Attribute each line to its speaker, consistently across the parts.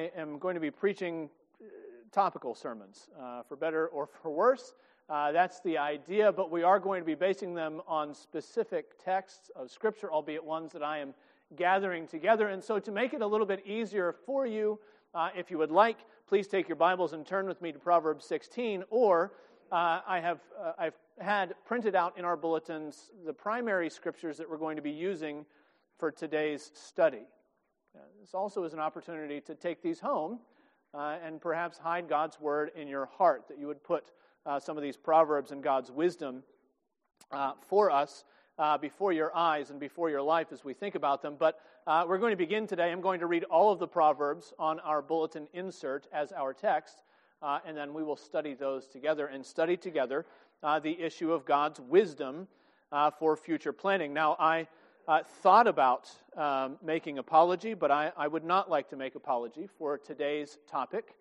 Speaker 1: I am going to be preaching uh, topical sermons, uh, for better or for worse. Uh, that's the idea, but we are going to be basing them on specific texts of Scripture, albeit ones that I am gathering together. And so, to make it a little bit easier for you, uh, if you would like, please take your Bibles and turn with me to Proverbs 16. Or uh, I have uh, I've had printed out in our bulletins the primary scriptures that we're going to be using for today's study. Uh, this also is an opportunity to take these home uh, and perhaps hide God's word in your heart, that you would put uh, some of these proverbs and God's wisdom for us uh, before your eyes and before your life as we think about them. But uh, we're going to begin today. I'm going to read all of the Proverbs on our bulletin insert as our text, uh, and then we will study those together and study together uh, the issue of God's wisdom uh, for future planning. Now, I uh, thought about um, making apology, but I, I, would not like to make apology for today's topic.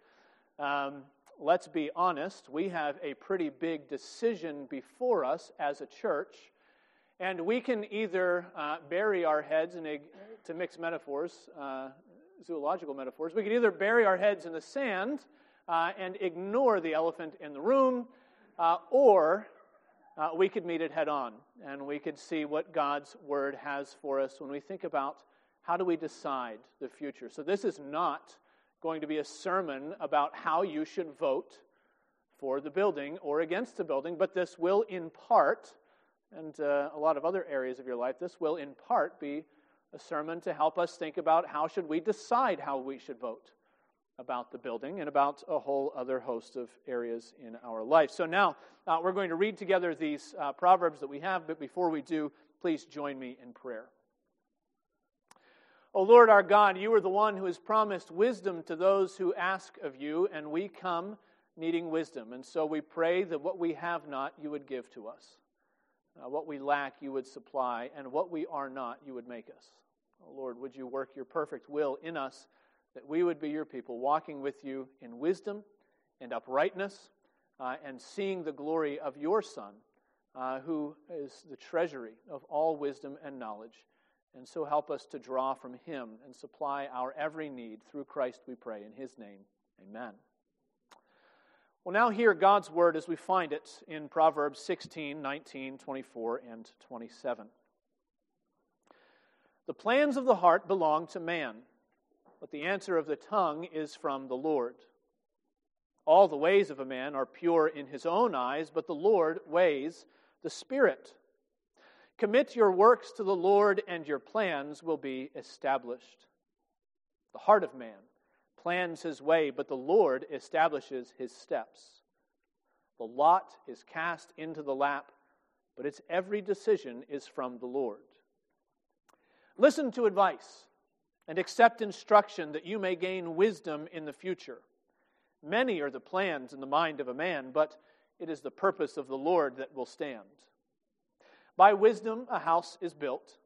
Speaker 1: Um, let's be honest, we have a pretty big decision before us as a church and we can either uh, bury our heads in, a, to mix metaphors, uh, zoological metaphors, we can either bury our heads in the sand uh, and ignore the elephant in the room, uh, or uh, we could meet it head on and we could see what God's word has for us when we think about how do we decide the future. So, this is not going to be a sermon about how you should vote for the building or against the building, but this will, in part, and uh, a lot of other areas of your life, this will in part be a sermon to help us think about how should we decide how we should vote about the building and about a whole other host of areas in our life. So now uh, we're going to read together these uh, proverbs that we have, but before we do, please join me in prayer. O Lord our God, you are the one who has promised wisdom to those who ask of you, and we come needing wisdom. And so we pray that what we have not, you would give to us. Uh, what we lack, you would supply, and what we are not, you would make us. O Lord, would you work your perfect will in us that we would be your people, walking with you in wisdom and uprightness, uh, and seeing the glory of your Son, uh, who is the treasury of all wisdom and knowledge. And so help us to draw from him and supply our every need through Christ, we pray. In his name, amen. We'll now hear God's word as we find it in Proverbs 16, 19, 24, and 27. The plans of the heart belong to man, but the answer of the tongue is from the Lord. All the ways of a man are pure in his own eyes, but the Lord weighs the Spirit. Commit your works to the Lord, and your plans will be established. The heart of man plans his way, but the Lord establishes his steps. The lot is cast into the lap, but its every decision is from the Lord. Listen to advice and accept instruction that you may gain wisdom in the future. Many are the plans in the mind of a man, but it is the purpose of the Lord that will stand. By wisdom, a house is built,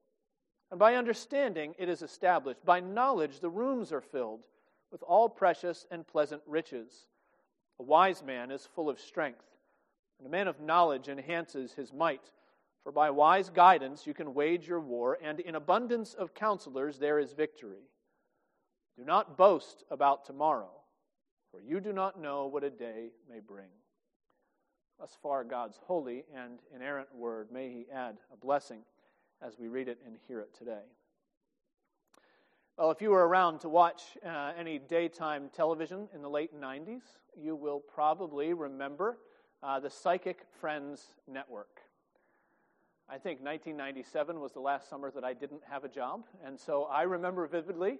Speaker 1: and by understanding, it is established. By knowledge, the rooms are filled with all precious and pleasant riches. A wise man is full of strength, and a man of knowledge enhances his might. For by wise guidance you can wage your war, and in abundance of counselors there is victory. Do not boast about tomorrow, for you do not know what a day may bring. Thus far, God's holy and inerrant word, may He add a blessing as we read it and hear it today. Well, if you were around to watch uh, any daytime television in the late 90s, you will probably remember uh, the Psychic Friends Network. I think 1997 was the last summer that I didn't have a job, and so I remember vividly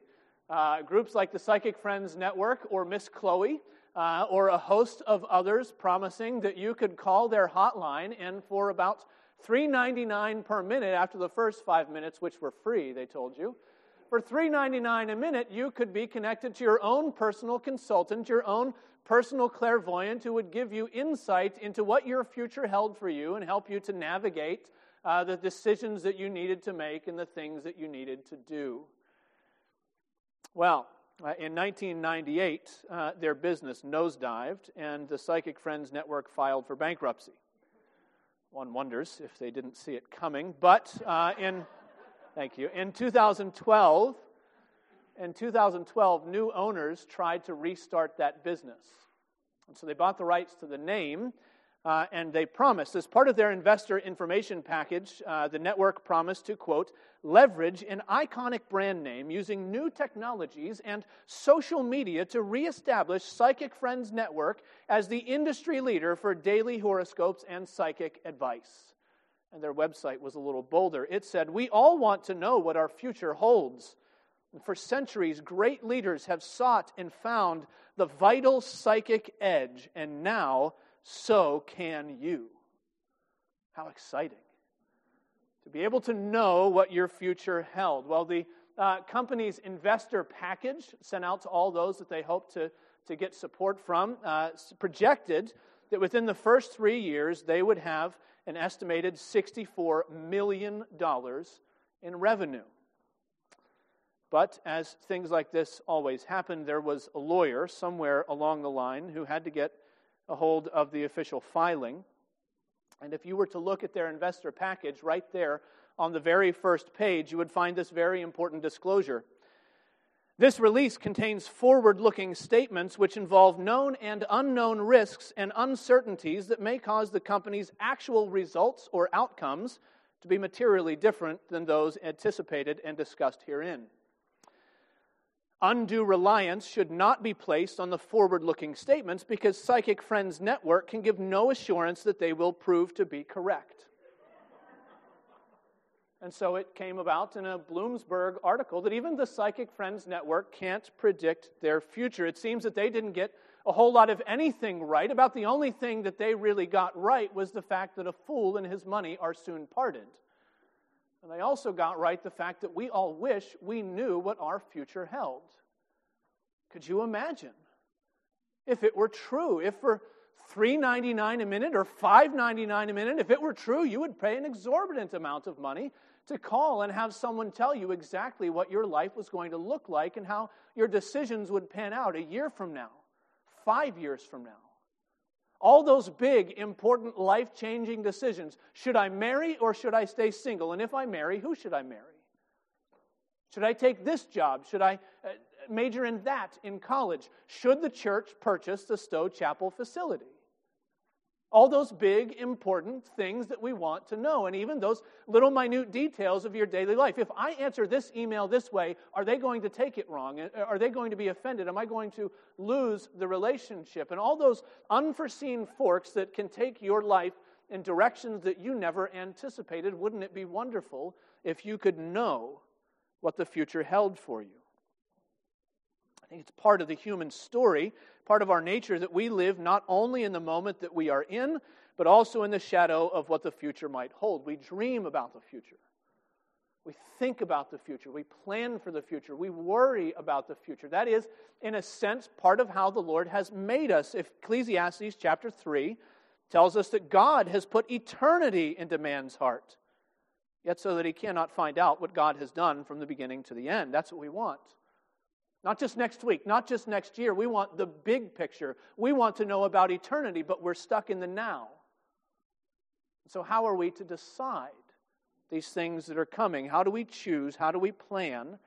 Speaker 1: uh, groups like the Psychic Friends Network or Miss Cleo uh, or a host of others promising that you could call their hotline and for about $3.99 per minute after the first five minutes, which were free, they told you, for $3.99 a minute, you could be connected to your own personal consultant, your own personal clairvoyant who would give you insight into what your future held for you and help you to navigate uh, the decisions that you needed to make and the things that you needed to do. Well, uh, in 1998, uh, their business nosedived, and the Psychic Friends Network filed for bankruptcy. One wonders if they didn't see it coming, but uh, in Thank you. In 2012, in 2012, new owners tried to restart that business. And so they bought the rights to the name, uh, and they promised, as part of their investor information package, uh, the network promised to, quote, leverage an iconic brand name using new technologies and social media to reestablish Psychic Friends Network as the industry leader for daily horoscopes and psychic advice. And their website was a little bolder. It said, We all want to know what our future holds. For centuries, great leaders have sought and found the vital psychic edge, and now so can you. How exciting to be able to know what your future held. Well, the uh, company's investor package sent out to all those that they hope to, to get support from uh, projected that within the first three years they would have an estimated $64 million in revenue. But as things like this always happen, there was a lawyer somewhere along the line who had to get a hold of the official filing. And if you were to look at their investor package right there on the very first page, you would find this very important disclosure. This release contains forward looking statements which involve known and unknown risks and uncertainties that may cause the company's actual results or outcomes to be materially different than those anticipated and discussed herein. Undue reliance should not be placed on the forward looking statements because Psychic Friends Network can give no assurance that they will prove to be correct. And so it came about in a Bloomberg article that even the Psychic Friends Network can't predict their future. It seems that they didn't get a whole lot of anything right. About the only thing that they really got right was the fact that a fool and his money are soon parted. And they also got right the fact that we all wish we knew what our future held. Could you imagine if it were true? If for $3.99 a minute or $5.99 a minute, if it were true, you would pay an exorbitant amount of money to call and have someone tell you exactly what your life was going to look like and how your decisions would pan out a year from now, five years from now. All those big, important, life changing decisions. Should I marry or should I stay single? And if I marry, who should I marry? Should I take this job? Should I uh, major in that in college? Should the church purchase the Stowe Chapel facility? All those big, important things that we want to know, and even those little minute details of your daily life. If I answer this email this way, are they going to take it wrong? Are they going to be offended? Am I going to lose the relationship? And all those unforeseen forks that can take your life in directions that you never anticipated. Wouldn't it be wonderful if you could know what the future held for you? Think it's part of the human story part of our nature that we live not only in the moment that we are in, but also in the shadow of what the future might hold. We dream about the future. We think about the future. We plan for the future. We worry about the future. That is, in a sense, part of how the Lord has made us. If Ecclesiastes chapter 3 tells us that God has put eternity into man's heart, yet so that he cannot find out what God has done from the beginning to the end. That's what we want. Not just next week, not just next year. We want the big picture. We want to know about eternity, but we're stuck in the now. So, how are we to decide these things that are coming? How do we choose? How do we plan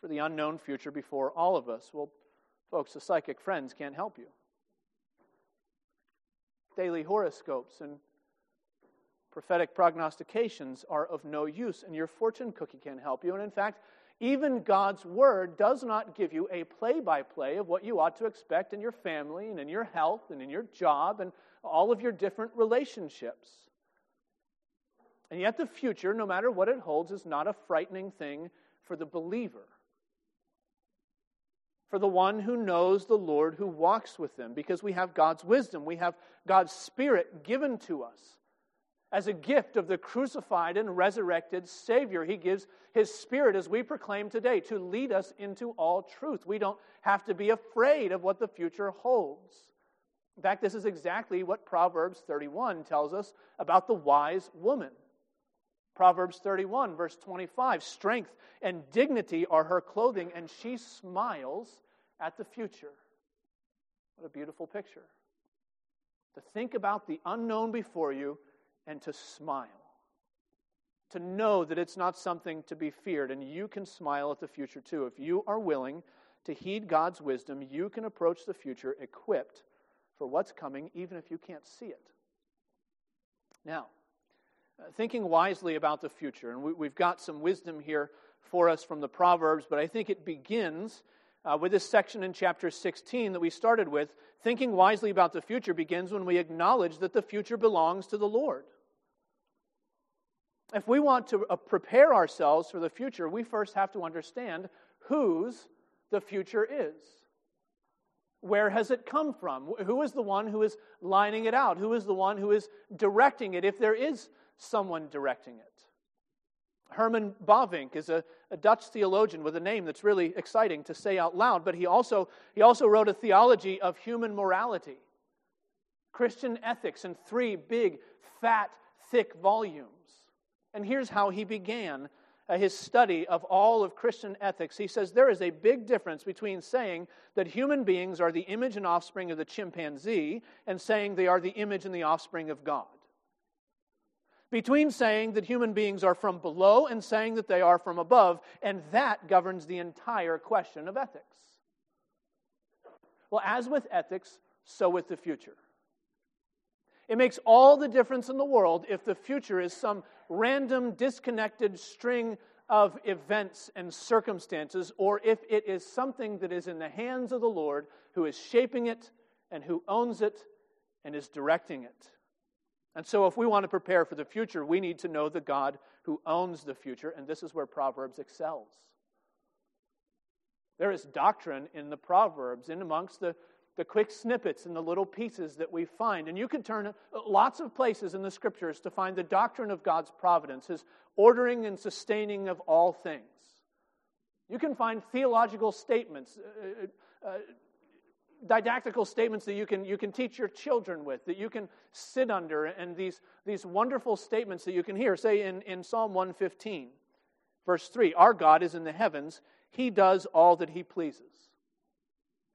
Speaker 1: for the unknown future before all of us? Well, folks, the psychic friends can't help you. Daily horoscopes and prophetic prognostications are of no use, and your fortune cookie can't help you. And in fact, even God's word does not give you a play by play of what you ought to expect in your family and in your health and in your job and all of your different relationships. And yet, the future, no matter what it holds, is not a frightening thing for the believer, for the one who knows the Lord, who walks with them, because we have God's wisdom, we have God's Spirit given to us as a gift of the crucified and resurrected Savior. He gives His Spirit, as we proclaim today, to lead us into all truth. We don't have to be afraid of what the future holds. In fact, this is exactly what Proverbs 31 tells us about the wise woman. Proverbs 31, verse 25 Strength and dignity are her clothing, and she smiles at the future. What a beautiful picture. To think about the unknown before you and to smile. to know that it's not something to be feared, and you can smile at the future too. If you are willing to heed God's wisdom, you can approach the future equipped for what's coming, even if you can't see it. Now, uh, thinking wisely about the future, and we, have got some wisdom here for us from the Proverbs, but I think it begins uh, with this section in chapter 16 that we started with. Thinking wisely about the future begins when we acknowledge that the future belongs to the Lord. If we want to uh, prepare ourselves for the future, we first have to understand whose the future is. Where has it come from? Who is the one who is lining it out? Who is the one who is directing it, if there is someone directing it? Herman Bavinck is a, a, Dutch theologian with a name that's really exciting to say out loud, but he also, he also wrote a theology of human morality, Christian ethics in three big, fat, thick volumes. And here's how he began uh, his study of all of Christian ethics. He says there is a big difference between saying that human beings are the image and offspring of the chimpanzee and saying they are the image and the offspring of God between saying that human beings are from below and saying that they are from above, and that governs the entire question of ethics. Well, as with ethics, so with the future. It makes all the difference in the world if the future is some random, disconnected string of events and circumstances, or if it is something that is in the hands of the Lord who is shaping it and who owns it and is directing it. And so, if we want to prepare for the future, we need to know the God who owns the future, and this is where Proverbs excels. There is doctrine in the Proverbs, in amongst the, the quick snippets and the little pieces that we find. And you can turn lots of places in the scriptures to find the doctrine of God's providence, his ordering and sustaining of all things. You can find theological statements, uh, uh, uh didactical statements that you can, you can teach your children with, that you can sit under, and these, these wonderful statements that you can hear. Say in, in Psalm 115, verse 3 Our God is in the heavens, He does all that He pleases.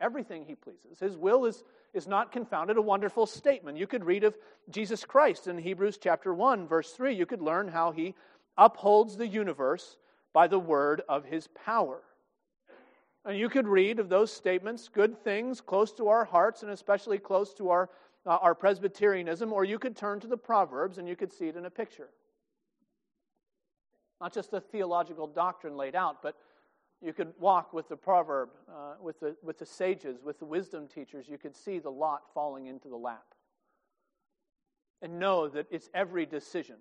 Speaker 1: Everything He pleases. His will is, is not confounded, a wonderful statement. You could read of Jesus Christ in Hebrews chapter 1, verse 3. You could learn how He upholds the universe by the word of His power. And you could read of those statements good things close to our hearts and especially close to our, uh, our Presbyterianism, or you could turn to the Proverbs and you could see it in a picture. Not just the theological doctrine laid out, but you could walk with the proverb, uh, with, the, with the sages, with the wisdom teachers. You could see the lot falling into the lap. And know that it's every decision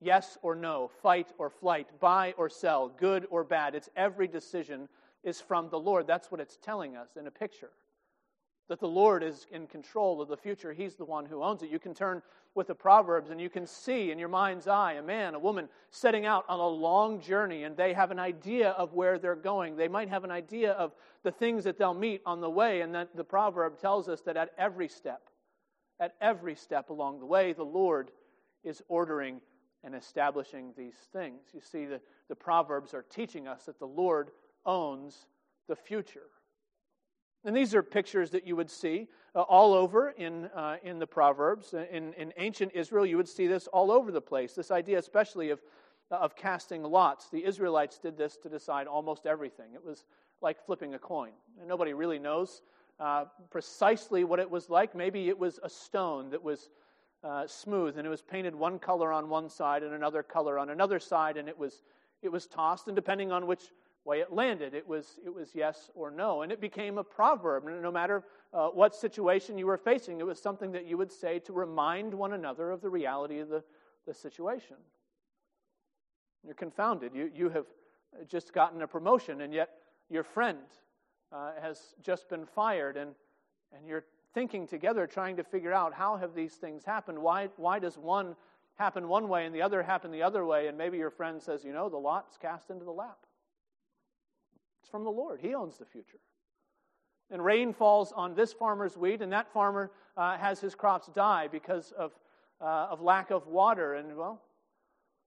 Speaker 1: yes or no, fight or flight, buy or sell, good or bad. It's every decision is from the Lord. That's what it's telling us in a picture. That the Lord is in control of the future. He's the one who owns it. You can turn with the Proverbs and you can see in your mind's eye a man, a woman setting out on a long journey and they have an idea of where they're going. They might have an idea of the things that they'll meet on the way. And that the proverb tells us that at every step, at every step along the way, the Lord is ordering and establishing these things. You see, the, the Proverbs are teaching us that the Lord owns the future. And these are pictures that you would see uh, all over in, uh, in the Proverbs. In, in ancient Israel, you would see this all over the place. This idea, especially of, of casting lots. The Israelites did this to decide almost everything. It was like flipping a coin. And nobody really knows uh, precisely what it was like. Maybe it was a stone that was uh, smooth and it was painted one color on one side and another color on another side, and it was, it was tossed. And depending on which way it landed. It was, it was yes or no. And it became a proverb. No matter uh, what situation you were facing, it was something that you would say to remind one another of the reality of the, the situation. You're confounded. You, you have just gotten a promotion, and yet your friend uh, has just been fired, and, and you're thinking together, trying to figure out how have these things happened? Why, why does one happen one way and the other happen the other way? And maybe your friend says, you know, the lot's cast into the lap. It's from the Lord. He owns the future. And rain falls on this farmer's wheat, and that farmer uh, has his crops die because of, uh, of lack of water. And, well,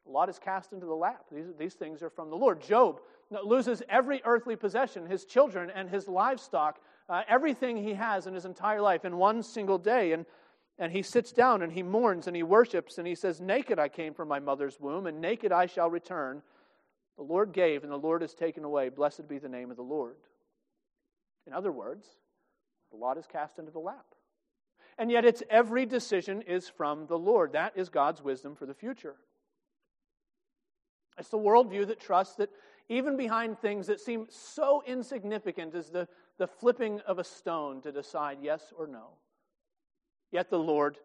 Speaker 1: a lot is cast into the lap. These, these things are from the Lord. Job loses every earthly possession, his children and his livestock, uh, everything he has in his entire life in one single day. And And he sits down and he mourns and he worships and he says, Naked I came from my mother's womb, and naked I shall return. The Lord gave, and the Lord has taken away. Blessed be the name of the Lord. In other words, the lot is cast into the lap. And yet, its every decision is from the Lord. That is God's wisdom for the future. It's the worldview that trusts that even behind things that seem so insignificant as the, the flipping of a stone to decide yes or no, yet the Lord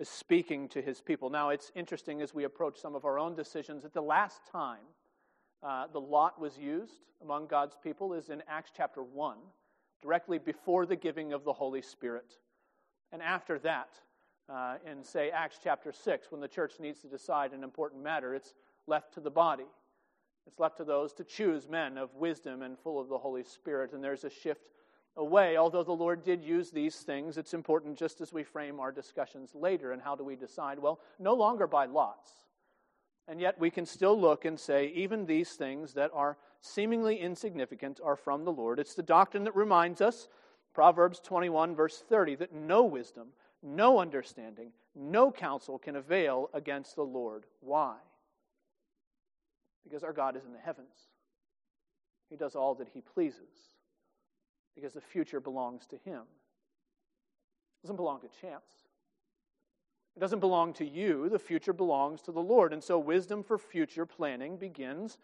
Speaker 1: is speaking to his people. Now, it's interesting as we approach some of our own decisions that the last time uh, the lot was used among God's people is in Acts chapter 1, directly before the giving of the Holy Spirit. And after that, uh, in, say, Acts chapter 6, when the church needs to decide an important matter, it's left to the body. It's left to those to choose men of wisdom and full of the Holy Spirit. And there's a shift away. Although the Lord did use these things, it's important just as we frame our discussions later. And how do we decide? Well, no longer by lots. And yet we can still look and say, even these things that are seemingly insignificant are from the Lord. It's the doctrine that reminds us, Proverbs 21, verse 30, that no wisdom, no understanding, no counsel can avail against the Lord. Why? Because our God is in the heavens. He does all that he pleases. Because the future belongs to him. It doesn't belong to chance. It doesn't belong to you. The future belongs to the Lord. And so wisdom for future planning begins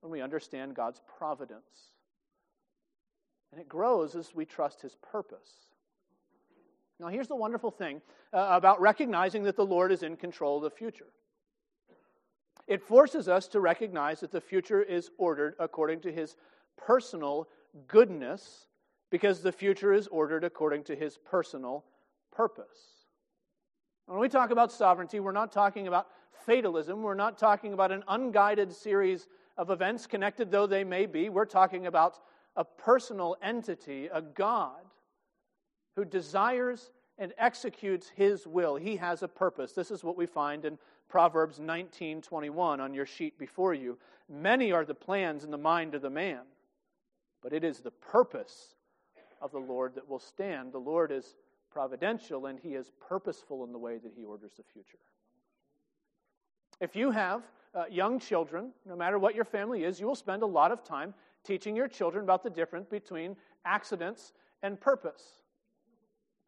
Speaker 1: when we understand God's providence. And it grows as we trust his purpose. Now, here's the wonderful thing uh, about recognizing that the Lord is in control of the future. It forces us to recognize that the future is ordered according to his personal goodness because the future is ordered according to his personal purpose. When we talk about sovereignty, we're not talking about fatalism. We're not talking about an unguided series of events, connected though they may be. We're talking about a personal entity, a God who desires and executes his will. He has a purpose. This is what we find in Proverbs 19:21 on your sheet before you. Many are the plans in the mind of the man, but it is the purpose of the Lord that will stand. The Lord is providential and he is purposeful in the way that he orders the future. If you have uh, young children, no matter what your family is, you will spend a lot of time teaching your children about the difference between accidents and purpose.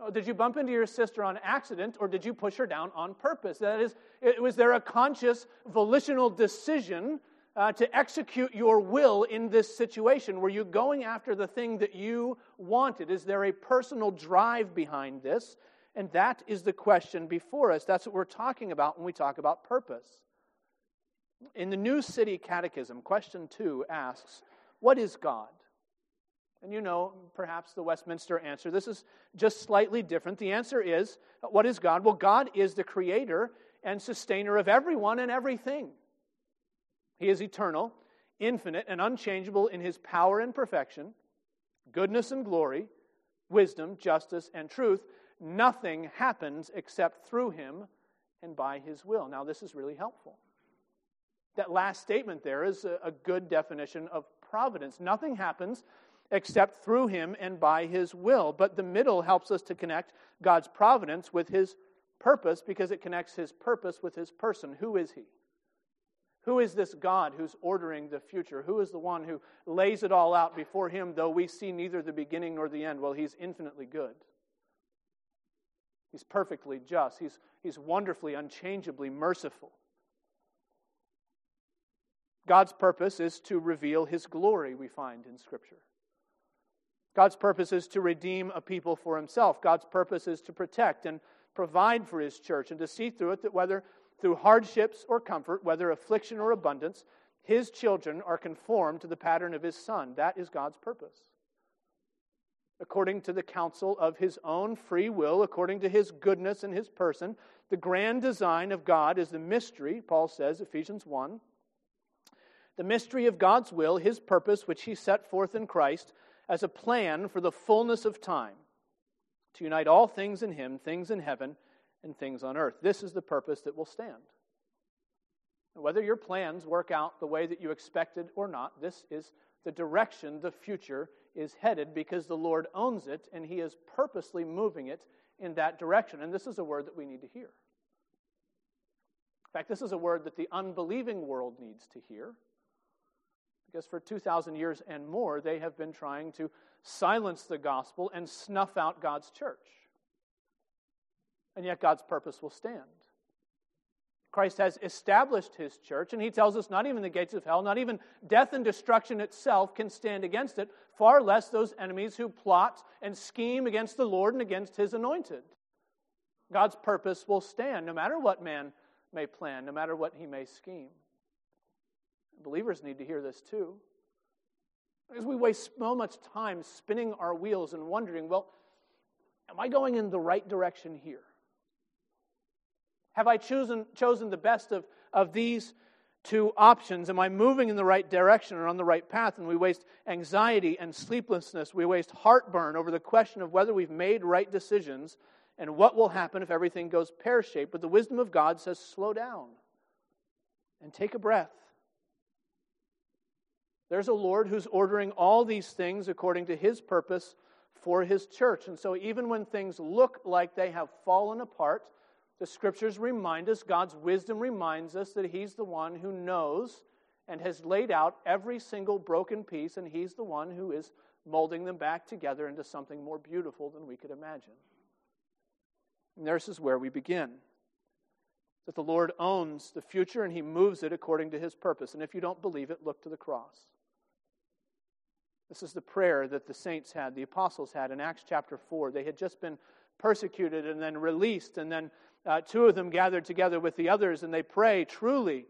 Speaker 1: Oh, did you bump into your sister on accident or did you push her down on purpose? That is, it, was there a conscious volitional decision uh, to execute your will in this situation? Were you going after the thing that you wanted? Is there a personal drive behind this? And that is the question before us. That's what we're talking about when we talk about purpose. In the New City Catechism, question two asks, What is God? And you know, perhaps the Westminster answer. This is just slightly different. The answer is what is God? Well, God is the creator and sustainer of everyone and everything. He is eternal, infinite, and unchangeable in his power and perfection, goodness and glory, wisdom, justice, and truth. Nothing happens except through him and by his will. Now, this is really helpful. That last statement there is a, good definition of providence. Nothing happens except through him and by his will. But the middle helps us to connect God's providence with his purpose because it connects his purpose with his person. Who is he? Who is this God who's ordering the future? Who is the one who lays it all out before him, though we see neither the beginning nor the end? Well, he's infinitely good. He's perfectly just. He's, he's wonderfully, unchangeably merciful. God's purpose is to reveal his glory, we find in Scripture. God's purpose is to redeem a people for himself. God's purpose is to protect and provide for his church and to see through it that whether through hardships or comfort, whether affliction or abundance, his children are conformed to the pattern of his son. That is God's purpose. According to the counsel of his own free will, according to his goodness and his person, the grand design of God is the mystery, Paul says, Ephesians 1. The mystery of God's will, his purpose, which he set forth in Christ as a plan for the fullness of time to unite all things in Him, things in heaven and things on earth. This is the purpose that will stand. Whether your plans work out the way that you expected or not, this is the direction the future is headed because the Lord owns it and He is purposely moving it in that direction. And this is a word that we need to hear. In fact, this is a word that the unbelieving world needs to hear. Because for 2,000 years and more, they have been trying to silence the gospel and snuff out God's church. And yet, God's purpose will stand. Christ has established his church, and he tells us not even the gates of hell, not even death and destruction itself can stand against it, far less those enemies who plot and scheme against the Lord and against his anointed. God's purpose will stand no matter what man may plan, no matter what he may scheme. Believers need to hear this too. Because we waste so much time spinning our wheels and wondering, well, am I going in the right direction here? Have I chosen, chosen the best of, of these two options? Am I moving in the right direction or on the right path? And we waste anxiety and sleeplessness. We waste heartburn over the question of whether we've made right decisions and what will happen if everything goes pear shaped. But the wisdom of God says, slow down and take a breath. There's a Lord who's ordering all these things according to his purpose for his church. And so, even when things look like they have fallen apart, the scriptures remind us, God's wisdom reminds us that He's the one who knows and has laid out every single broken piece, and He's the one who is molding them back together into something more beautiful than we could imagine. And this is where we begin. That the Lord owns the future and He moves it according to His purpose. And if you don't believe it, look to the cross. This is the prayer that the saints had, the apostles had in Acts chapter 4. They had just been persecuted and then released, and then uh, two of them gathered together with the others, and they pray truly,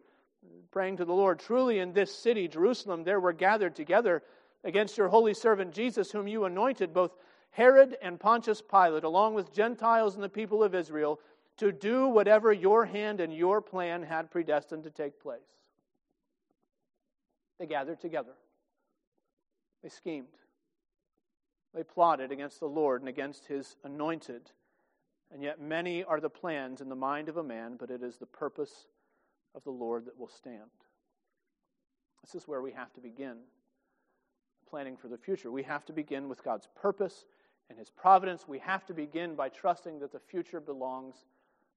Speaker 1: praying to the Lord, truly in this city, Jerusalem, there were gathered together against your holy servant Jesus, whom you anointed, both Herod and Pontius Pilate, along with Gentiles and the people of Israel, to do whatever your hand and your plan had predestined to take place. They gathered together. They schemed. They plotted against the Lord and against his anointed. And yet, many are the plans in the mind of a man, but it is the purpose of the Lord that will stand. This is where we have to begin planning for the future. We have to begin with God's purpose and His providence. We have to begin by trusting that the future belongs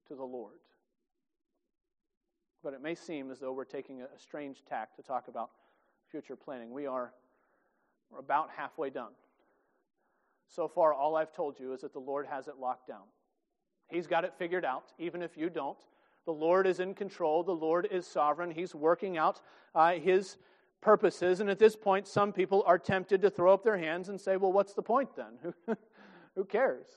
Speaker 1: to the Lord. But it may seem as though we're taking a strange tack to talk about future planning. We are we're about halfway done. So far, all I've told you is that the Lord has it locked down. He's got it figured out, even if you don't. The Lord is in control. The Lord is sovereign. He's working out uh, His purposes. And at this point, some people are tempted to throw up their hands and say, well, what's the point then? Who cares?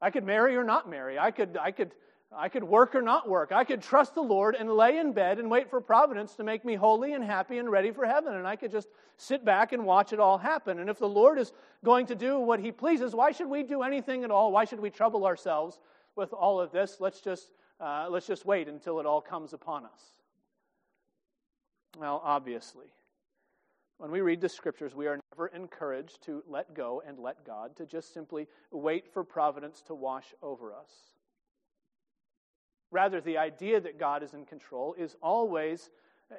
Speaker 1: I could marry or not marry. I could, I could I could work or not work. I could trust the Lord and lay in bed and wait for providence to make me holy and happy and ready for heaven. And I could just sit back and watch it all happen. And if the Lord is going to do what He pleases, why should we do anything at all? Why should we trouble ourselves with all of this? Let's just, uh, let's just wait until it all comes upon us. Well, obviously, when we read the scriptures, we are never encouraged to let go and let God, to just simply wait for providence to wash over us. Rather, the idea that God is in control is always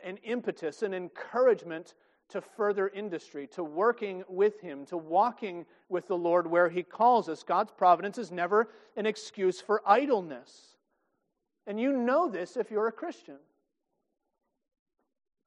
Speaker 1: an impetus, an encouragement to further industry, to working with Him, to walking with the Lord where He calls us. God's providence is never an excuse for idleness. And you know this if you're a Christian.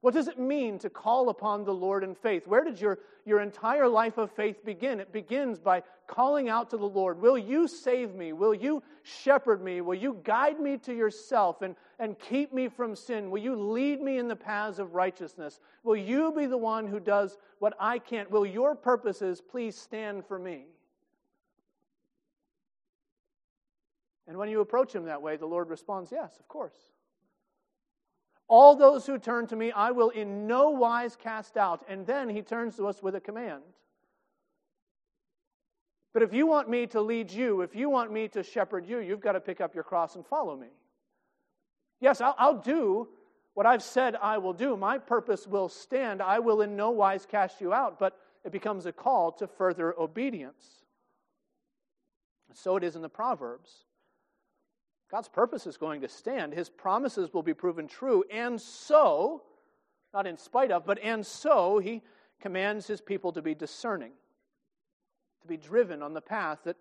Speaker 1: What does it mean to call upon the Lord in faith? Where did your, your entire life of faith begin? It begins by calling out to the Lord Will you save me? Will you shepherd me? Will you guide me to yourself and, and keep me from sin? Will you lead me in the paths of righteousness? Will you be the one who does what I can't? Will your purposes please stand for me? And when you approach him that way, the Lord responds, Yes, of course. All those who turn to me, I will in no wise cast out. And then he turns to us with a command. But if you want me to lead you, if you want me to shepherd you, you've got to pick up your cross and follow me. Yes, I'll, I'll do what I've said I will do. My purpose will stand. I will in no wise cast you out, but it becomes a call to further obedience. So it is in the Proverbs. God's purpose is going to stand. His promises will be proven true. And so, not in spite of, but and so, he, commands his people to be discerning, to be driven on the path that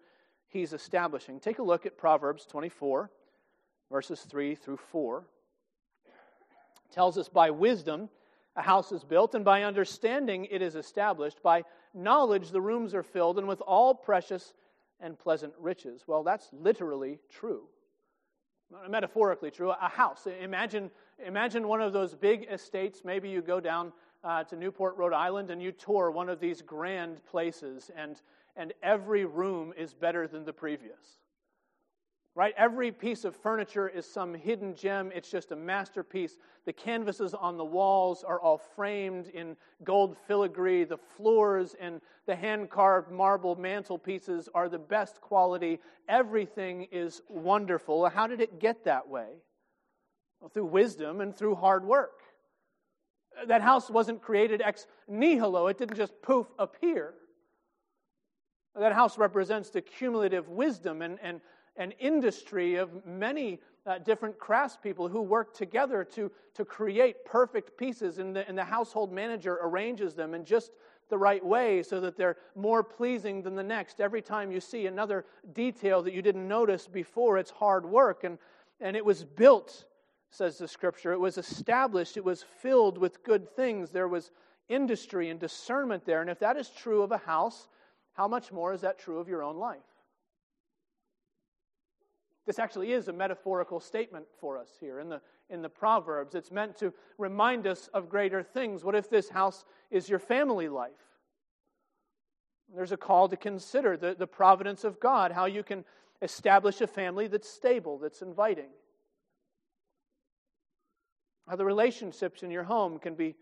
Speaker 1: he's establishing. Take a look at Proverbs 24, verses 3 through 4. It tells us by wisdom a house is built, and by understanding it is established. By knowledge the rooms are filled, and with all precious and pleasant riches. Well, that's literally true. Metaphorically true. A house. Imagine, imagine one of those big estates. Maybe you go down uh, to Newport, Rhode Island, and you tour one of these grand places, and, and every room is better than the previous. Right? Every piece of furniture is some hidden gem. It's just a masterpiece. The canvases on the walls are all framed in gold filigree. The floors and the hand carved marble mantelpieces are the best quality. Everything is wonderful. How did it get that way? Well, through wisdom and through hard work. That house wasn't created ex nihilo, it didn't just poof appear. That house represents the cumulative wisdom and, and an industry of many uh, different craftspeople who work together to, to create perfect pieces, and the, and the household manager arranges them in just the right way so that they're more pleasing than the next. Every time you see another detail that you didn't notice before, it's hard work. And, and it was built, says the scripture. It was established. It was filled with good things. There was industry and discernment there. And if that is true of a house, how much more is that true of your own life? This actually is a metaphorical statement for us here in the, in the Proverbs. It's meant to remind us of greater things. What if this house is your family life? There's a call to consider the, the providence of God, how you can establish a family that's stable, that's inviting. How the relationships in your home can be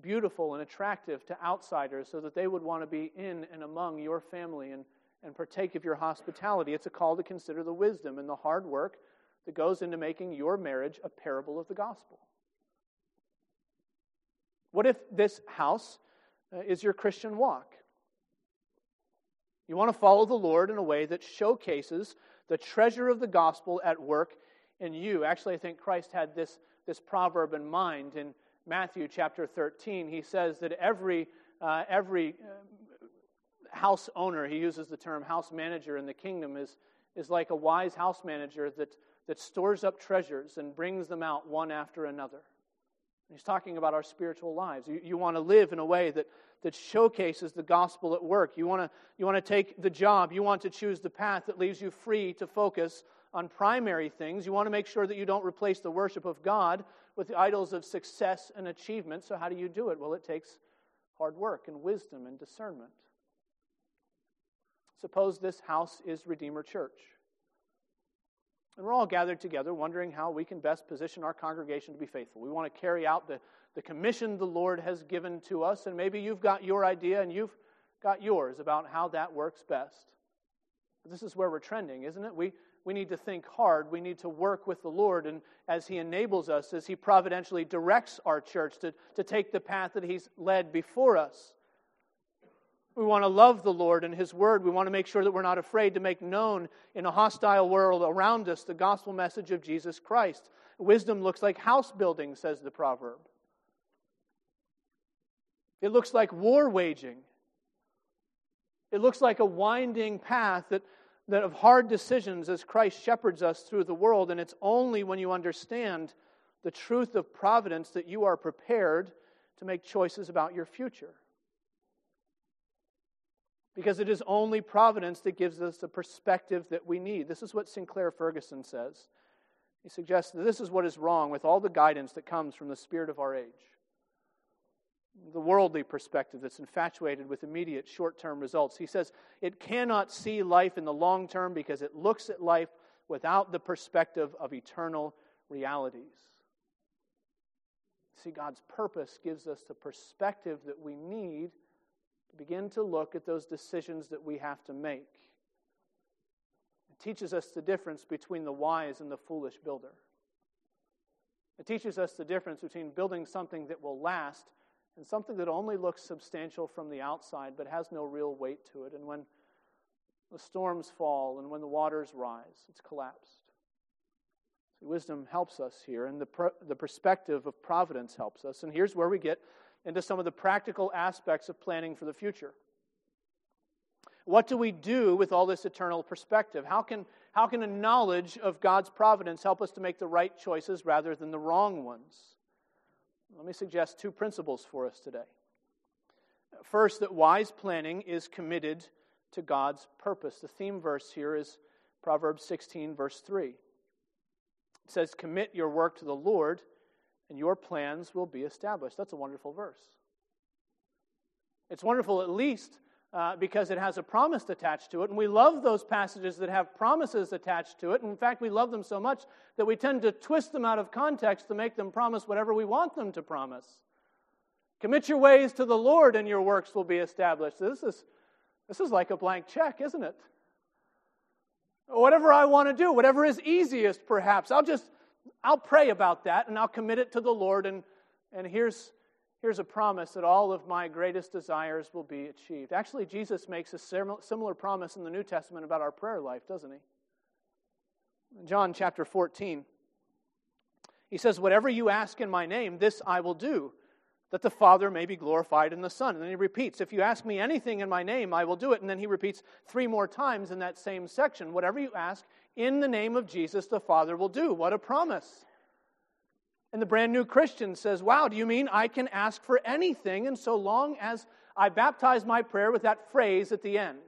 Speaker 1: beautiful and attractive to outsiders so that they would want to be in and among your family and and partake of your hospitality. It's a call to consider the wisdom and the hard work that goes into making your marriage a parable of the gospel. What if this house uh, is your Christian walk? You want to follow the Lord in a way that showcases the treasure of the gospel at work in you. Actually, I think Christ had this, this proverb in mind in Matthew chapter 13. He says that every, uh, every uh, house owner, he uses the term house manager in the kingdom, is, is like a wise house manager that, that stores up treasures and brings them out one after another. He's talking about our spiritual lives. You, you want to live in a way that, that showcases the gospel at work. You want, to, you want to take the job. You want to choose the path that leaves you free to focus on primary things. You want to make sure that you don't replace the worship of God with the idols of success and achievement. So, how do you do it? Well, it takes hard work and wisdom and discernment. Suppose this house is Redeemer Church. And we're all gathered together wondering how we can best position our congregation to be faithful. We want to carry out the, the commission the Lord has given to us, and maybe you've got your idea and you've got yours about how that works best. But this is where we're trending, isn't it? We, we need to think hard. We need to work with the Lord, and as He enables us, as He providentially directs our church to, to take the path that He's led before us. We want to love the Lord and His Word. We want to make sure that we're not afraid to make known in a hostile world around us the gospel message of Jesus Christ. Wisdom looks like house building, says the proverb. It looks like war waging. It looks like a winding path that, that of hard decisions as Christ shepherds us through the world. And it's only when you understand the truth of providence that you are prepared to make choices about your future because it is only providence that gives us the perspective that we need. This is what Sinclair Ferguson says. He suggests that this is what is wrong with all the guidance that comes from the spirit of our age. The worldly perspective that's infatuated with immediate short term results. He says it cannot see life in the long term because it looks at life without the perspective of eternal realities. See, God's purpose gives us the perspective that we need begin to look at those decisions that we have to make. It teaches us the difference between the wise and the foolish builder. It teaches us the difference between building something that will last and something that only looks substantial from the outside but has no real weight to it. And when the storms fall and when the waters rise, it's collapsed. See, wisdom helps us here, and the, the perspective of providence helps us. And here's where we get into some of the practical aspects of planning for the future. What do we do with all this eternal perspective? How can, how can a knowledge of God's providence help us to make the right choices rather than the wrong ones? Let me suggest two principles for us today. First, that wise planning is committed to God's purpose. The theme verse here is Proverbs 16, verse 3. It says, Commit your work to the Lord, and your plans will be established. That's a wonderful verse. It's wonderful, at least, uh, because it has a promise attached to it. And we love those passages that have promises attached to it. And in fact, we love them so much that we tend to twist them out of context to make them promise whatever we want them to promise. Commit your ways to the Lord, and your works will be established. This is, this is like a blank check, isn't it? Whatever I want to do, whatever is easiest, perhaps, I'll just I'll pray about that and I'll commit it to the Lord. And, and here's, here's a promise that all of my greatest desires will be achieved. Actually, Jesus makes a similar promise in the New Testament about our prayer life, doesn't he? John chapter 14. He says, Whatever you ask in my name, this I will do, that the Father may be glorified in the Son. And then he repeats, If you ask me anything in my name, I will do it. And then he repeats three more times in that same section Whatever you ask in the name of Jesus, the Father will do. What a promise. And the brand new Christian says, Wow, do you mean I can ask for anything? And so long as I baptize my prayer with that phrase at the end,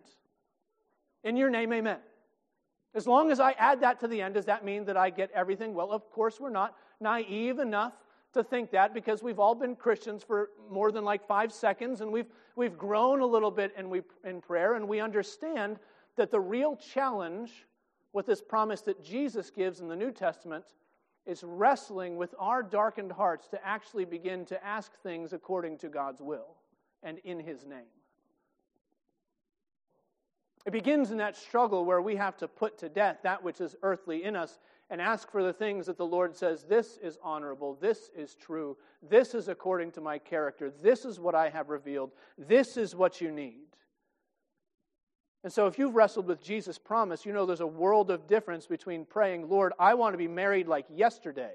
Speaker 1: in your name, amen. As long as I add that to the end, does that mean that I get everything? Well, of course, we're not naive enough to think that because we've all been Christians for more than like five seconds and we've, we've grown a little bit in, we, in prayer and we understand that the real challenge with this promise that Jesus gives in the New Testament is wrestling with our darkened hearts to actually begin to ask things according to God's will and in His name. It begins in that struggle where we have to put to death that which is earthly in us and ask for the things that the Lord says, This is honorable, this is true, this is according to my character, this is what I have revealed, this is what you need. And so, if you've wrestled with Jesus' promise, you know there's a world of difference between praying, Lord, I want to be married like yesterday,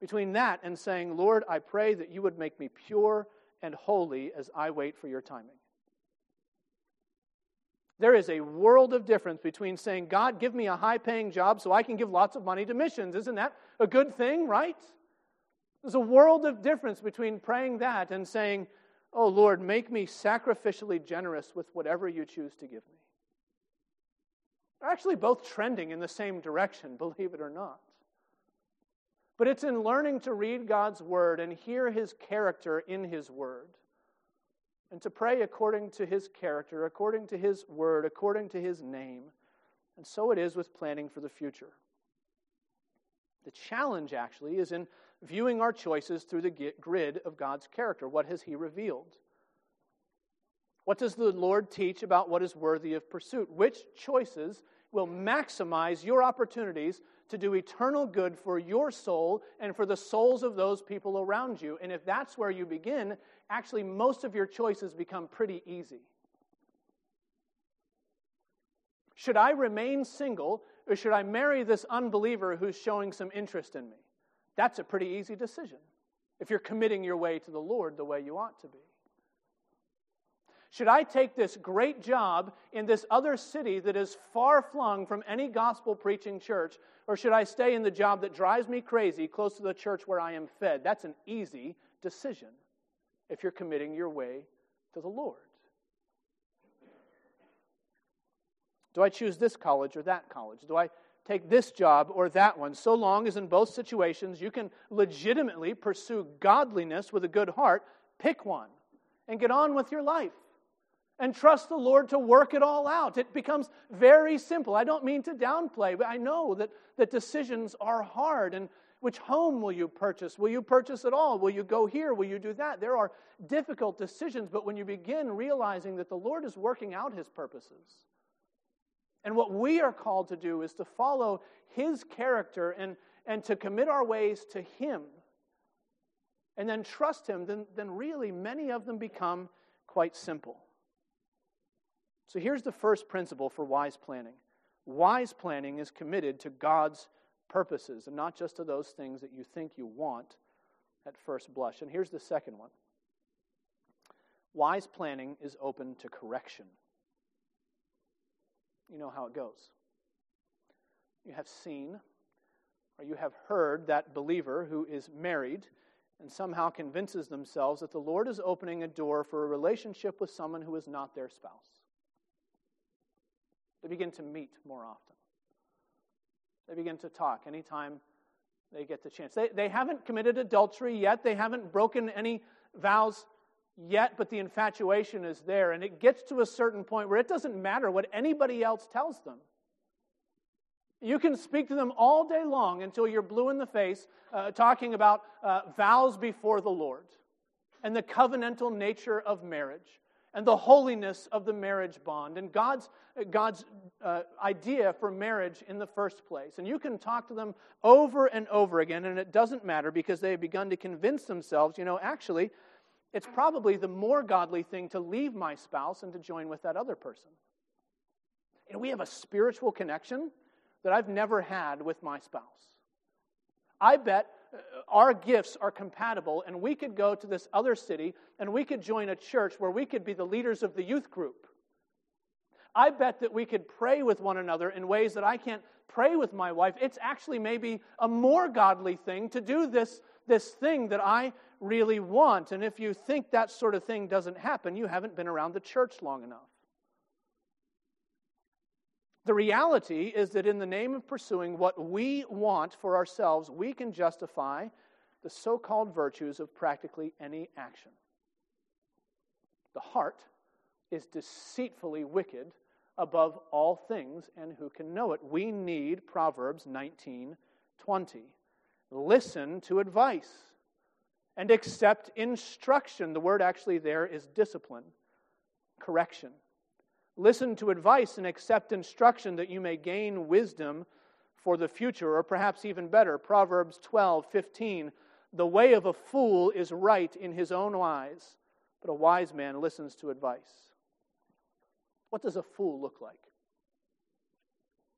Speaker 1: between that and saying, Lord, I pray that you would make me pure and holy as I wait for your timing. There is a world of difference between saying, God, give me a high paying job so I can give lots of money to missions. Isn't that a good thing, right? There's a world of difference between praying that and saying, Oh Lord, make me sacrificially generous with whatever you choose to give me. They're actually both trending in the same direction, believe it or not. But it's in learning to read God's word and hear his character in his word, and to pray according to his character, according to his word, according to his name. And so it is with planning for the future. The challenge, actually, is in viewing our choices through the grid of God's character. What has He revealed? What does the Lord teach about what is worthy of pursuit? Which choices will maximize your opportunities to do eternal good for your soul and for the souls of those people around you? And if that's where you begin, actually, most of your choices become pretty easy. Should I remain single or should I marry this unbeliever who's showing some interest in me? That's a pretty easy decision if you're committing your way to the Lord the way you ought to be. Should I take this great job in this other city that is far flung from any gospel preaching church, or should I stay in the job that drives me crazy close to the church where I am fed? That's an easy decision if you're committing your way to the Lord. Do I choose this college or that college? Do I take this job or that one, so long as in both situations you can legitimately pursue godliness with a good heart, pick one and get on with your life. And trust the Lord to work it all out. It becomes very simple. I don't mean to downplay, but I know that, that decisions are hard. And which home will you purchase? Will you purchase at all? Will you go here? Will you do that? There are difficult decisions, but when you begin realizing that the Lord is working out his purposes, and what we are called to do is to follow His character and, and to commit our ways to Him and then trust Him, then, then really many of them become quite simple. So here's the first principle for wise planning wise planning is committed to God's purposes and not just to those things that you think you want at first blush. And here's the second one wise planning is open to correction. You know how it goes. You have seen or you have heard that believer who is married and somehow convinces themselves that the Lord is opening a door for a relationship with someone who is not their spouse. They begin to meet more often. They begin to talk anytime they get the chance. They, they haven't committed adultery yet, they haven't broken any vows yet, but the infatuation is there. And it gets to a certain point where it doesn't matter what anybody else tells them. You can speak to them all day long until you're blue in the face, uh, talking about uh, vows before the Lord and the covenantal nature of marriage and the holiness of the marriage bond and God's, God's uh, idea for marriage in the first place. And you can talk to them over and over again, and it doesn't matter because they have begun to convince themselves, you know, actually, it's probably the more godly thing to leave my spouse and to join with that other person. Know, we have a spiritual connection that I've never had with my spouse. I bet our gifts are compatible, and we could go to this other city and we could join a church where we could be the leaders of the youth group. I bet that we could pray with one another in ways that I can't pray with my wife. It's actually maybe a more godly thing to do this, this thing that I really want. And if you think that sort of thing doesn't happen, you haven't been around the church long enough. The reality is that in the name of pursuing what we want for ourselves, we can justify the so called virtues of practically any action. The heart is deceitfully wicked above all things, and who can know it? We need Proverbs 19 20. Listen to advice and accept instruction. The word actually there is discipline, correction. Listen to advice and accept instruction that you may gain wisdom for the future, or perhaps even better, Proverbs 12, 15. The way of a fool is right in his own eyes, but a wise man listens to advice. What does a fool look like?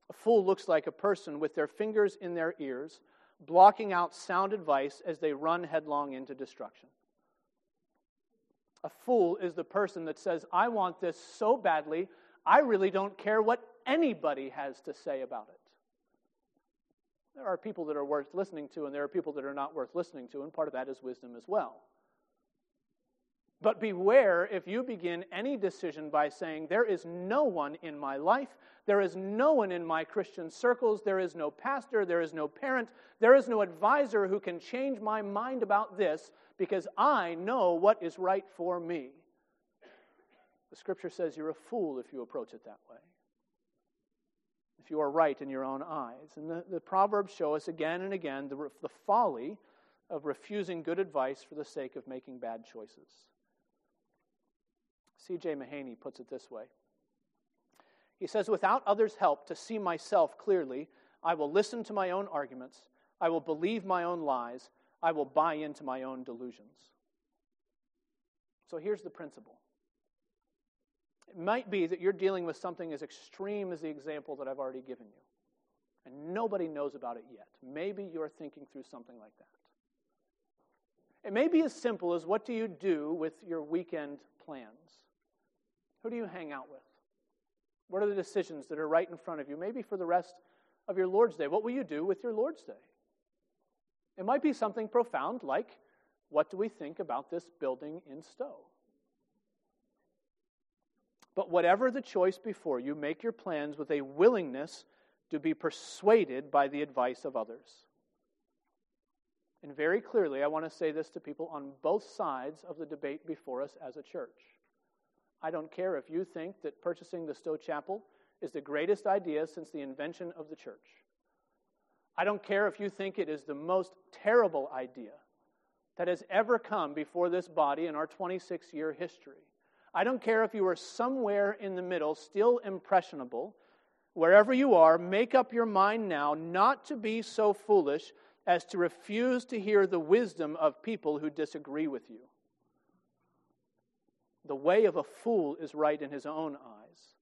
Speaker 1: A fool looks like a person with their fingers in their ears, blocking out sound advice as they run headlong into destruction. A fool is the person that says, I want this so badly, I really don't care what anybody has to say about it. There are people that are worth listening to, and there are people that are not worth listening to, and part of that is wisdom as well. But beware if you begin any decision by saying, There is no one in my life, there is no one in my Christian circles, there is no pastor, there is no parent, there is no advisor who can change my mind about this because I know what is right for me. The scripture says you're a fool if you approach it that way. If you are right in your own eyes. And the, the Proverbs show us again and again the, the folly of refusing good advice for the sake of making bad choices. C.J. Mahaney puts it this way He says, Without others' help to see myself clearly, I will listen to my own arguments, I will believe my own lies, I will buy into my own delusions. So here's the principle. It might be that you're dealing with something as extreme as the example that I've already given you, and nobody knows about it yet. Maybe you're thinking through something like that. It may be as simple as what do you do with your weekend plans? Who do you hang out with? What are the decisions that are right in front of you? Maybe for the rest of your Lord's Day. What will you do with your Lord's Day? It might be something profound like, what do we think about this building in Stowe? But whatever the choice before you, make your plans with a willingness to be persuaded by the advice of others. And very clearly, I want to say this to people on both sides of the debate before us as a church. I don't care if you think that purchasing the Stowe Chapel is the greatest idea since the invention of the church. I don't care if you think it is the most terrible idea that has ever come before this body in our 26 year history. I don't care if you are somewhere in the middle, still impressionable. Wherever you are, make up your mind now not to be so foolish as to refuse to hear the wisdom of people who disagree with you. The way of a fool is right in his own eyes,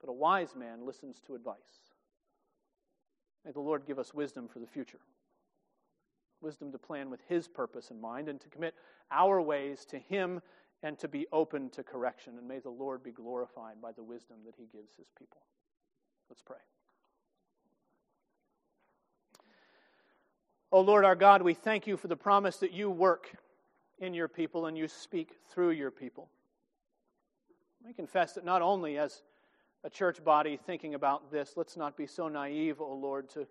Speaker 1: but a wise man listens to advice. May the Lord give us wisdom for the future. Wisdom to plan with His purpose in mind and to commit our ways to Him and to be open to correction. And may the Lord be glorified by the wisdom that he gives his people. Let's pray. Oh Lord our God, we thank you for the promise that you work in your people and you speak through your people. We confess that not only as a church body thinking about this, let's not be so naive, O oh Lord, to,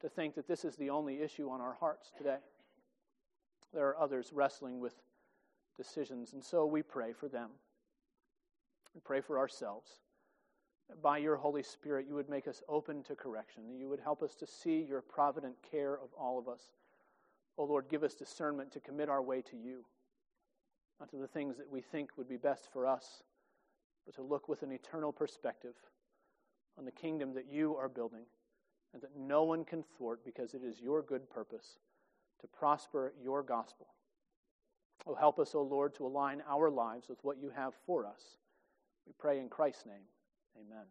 Speaker 1: to think that this is the only issue on our hearts today. There are others wrestling with decisions, and so we pray for them. We pray for ourselves. By your Holy Spirit, you would make us open to correction, you would help us to see your provident care of all of us. O oh Lord, give us discernment to commit our way to you, not to the things that we think would be best for us, but to look with an eternal perspective on the kingdom that you are building and that no one can thwart because it is your good purpose to prosper your gospel. Oh, help us, O oh Lord, to align our lives with what you have for us. We pray in Christ's name. Amen.